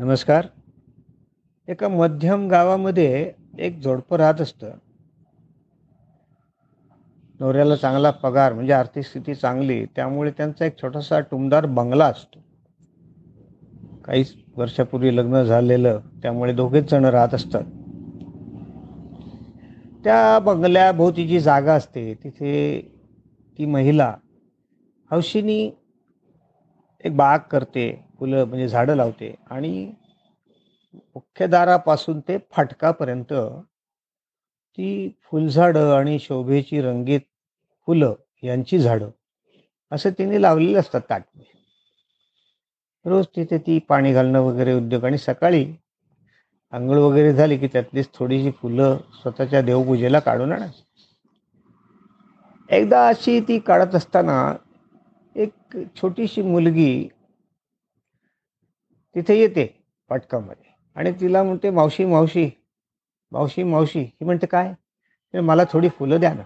नमस्कार. एका मध्यम गावामध्ये एक जोडपं राहत असतं. नवऱ्याला चांगला पगार म्हणजे आर्थिक स्थिती चांगली त्यामुळे त्यांचा एक छोटासा टुमदार बंगला असतो. काही वर्षापूर्वी लग्न झालेलं त्यामुळे दोघेच जण राहत असतात. त्या बंगल्याभोवती जी जागा असते तिथे ती महिला हौशीनी एक बाग करते. फुलं म्हणजे झाडं लावते. आणि मुख्य दारापासून ते फाटकापर्यंत ती फुलझाडं आणि शोभेची रंगीत फुलं यांची झाडं असं तिने लावलेले असतात ताटमध्ये रोज तिथे ती पाणी घालणं वगैरे उद्योग आणि सकाळी आंघोळ वगैरे झाली की त्यातलीच थोडीशी फुलं स्वतःच्या देवपूजेला काढून आणायची. एकदा अशी ती काढत असताना एक छोटीशी मुलगी तिथे येते पाटकामध्ये आणि तिला म्हणते मावशी मावशी मावशी मावशी. ही म्हणते काय? मला थोडी फुलं द्या ना.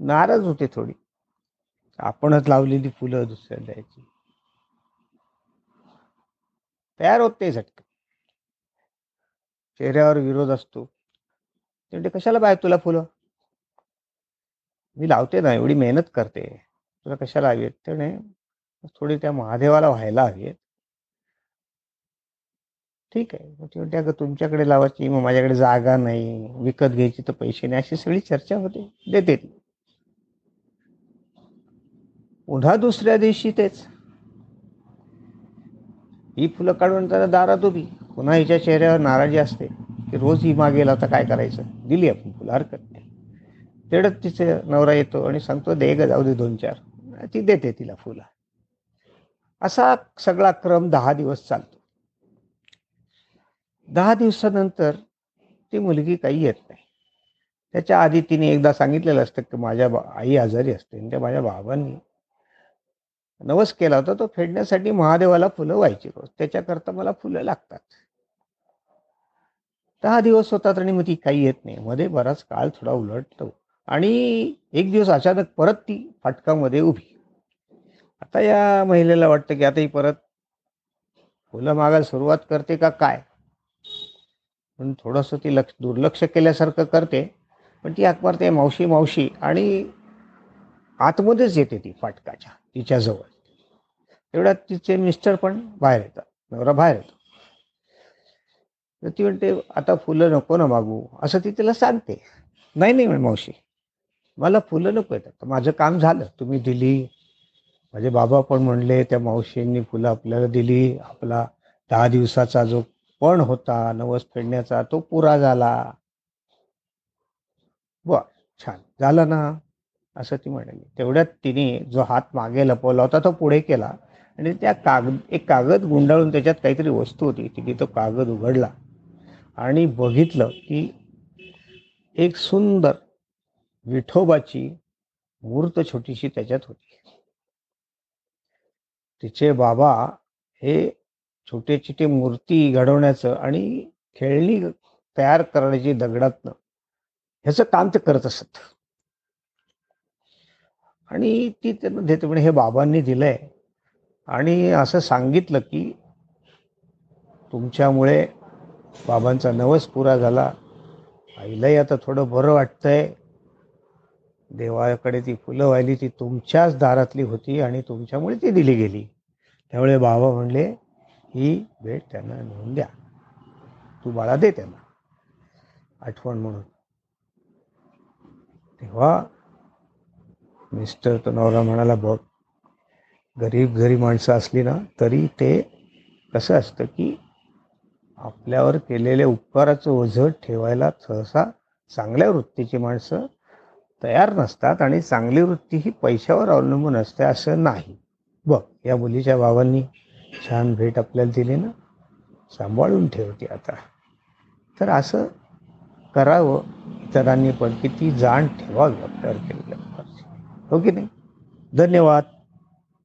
नाराज होते थोडी. आपणच लावलेली फुलं दुसऱ्या द्यायची. तयार होत ते चेहऱ्यावर विरोध असतो. ते म्हणते कशाला पाहिजे तुला फुलं? मी लावते ना एवढी मेहनत करते. तुला कशाला हवी आहेत? त्याने थोडी त्या महादेवाला व्हायला हवी आहेत. ठीक आहे. मग ते म्हणते अगं तुमच्याकडे लावायची मग माझ्याकडे जागा नाही विकत घ्यायची तर पैसे नाही. अशी सगळी चर्चा होते. देते. ती पुन्हा दुसऱ्या दिवशी तेच. ही फुलं काढून त्याला दारात उभी. पुन्हा हिच्या चेहऱ्यावर नाराजी असते. की रोज ही मागेल आता काय करायचं? दिली आपण फुलं हरकत नाही. तेवढंच तिचे नवरा येतो आणि सांगतो दे ग जाऊ दे दोन चार. ती देते तिला फुलं. असा सगळा क्रम दहा दिवस चालतो. दहा दिवसानंतर ती मुलगी काही येत नाही. त्याच्या आधी तिने एकदा सांगितलेलं असतं की माझ्या आई आजारी असते आणि त्या माझ्या बाबांनी नवस केला होता तो फेडण्यासाठी महादेवाला फुलं व्हायची रोज. त्याच्याकरता मला फुलं लागतात. दहा दिवस होतात आणि मग ती काही येत नाही. मध्ये बराच काळ थोडा उलटतो. आणि एक दिवस अचानक परत ती फाटकामध्ये उभी. आता या महिलेला वाटतं की आता ही परत फुलं मागायला सुरुवात करते का काय? पण थोडंसं ती लक्ष दुर्लक्ष केल्यासारखं करते. पण ती ते मावशी मावशी आणि आतमध्येच येते ती फाटकाच्या तिच्याजवळ तेवढ्यात तिचे मिस्टर पण बाहेर येतात नवरा बाहेर येतो. तर ती म्हणते आता फुलं नको ना मागू असं ती तिला सांगते. नाही नाही म्हण मावशी मला फुलं नको येतात. माझं काम झालं तुम्ही दिली. माझे बाबा पण म्हणले त्या मावशींनी फुलं आपल्याला दिली. आपला दहा दिवसाचा जो पण होता नवस फेडण्याचा तो पुरा झाला. बर छान. झालं ना? असं ती म्हणाली. तेवढ्यात तिने जो हात मागे लपवला होता तो पुढे केला. आणि त्या कागद एक कागद गुंडाळून त्याच्यात काहीतरी वस्तू होती. तिने तो कागद उघडला आणि बघितलं की एक सुंदर विठोबाची मूर्त छोटीशी त्याच्यात होती. तिचे बाबा हे छोटे छोटे मूर्ती घडवण्याचं आणि खेळणी तयार करण्याची दगडातनं ह्याचं काम ते करत असत. आणि ती त्यांना देते म्हणजे हे बाबांनी दिलंय. आणि असं सांगितलं की तुमच्यामुळे बाबांचा नवस पुरा झाला. आईलाही आता थोडं बरं वाटतंय. देवाकडे ती फुलं व्हायली ती तुमच्याच दारातली होती आणि तुमच्यामुळे ती दिली गेली. त्यामुळे बाबा म्हणले ही भेट त्यांना नेऊन द्या. तू बाळा दे त्यांना. आठवण म्हणून. तेव्हा मिस्टर तो नवरा म्हणाला बघ गरीब घरी माणसं असली ना तरी ते कसं असतं की आपल्यावर केलेल्या उपकाराचं ओझं ठेवायला सहसा चांगल्या वृत्तीची माणसं तयार नसतात आणि चांगली वृत्ती ही पैशावर अवलंबून असते असं नाही. बघ या मुलीच्या बाबांनी छान भेट आपल्याला दिली ना सांभाळून ठेवते आता. तर असं करावं इतरांनी पण किती जाण ठेवावी आपल्यावर केलेल्या हो की नाही? धन्यवाद.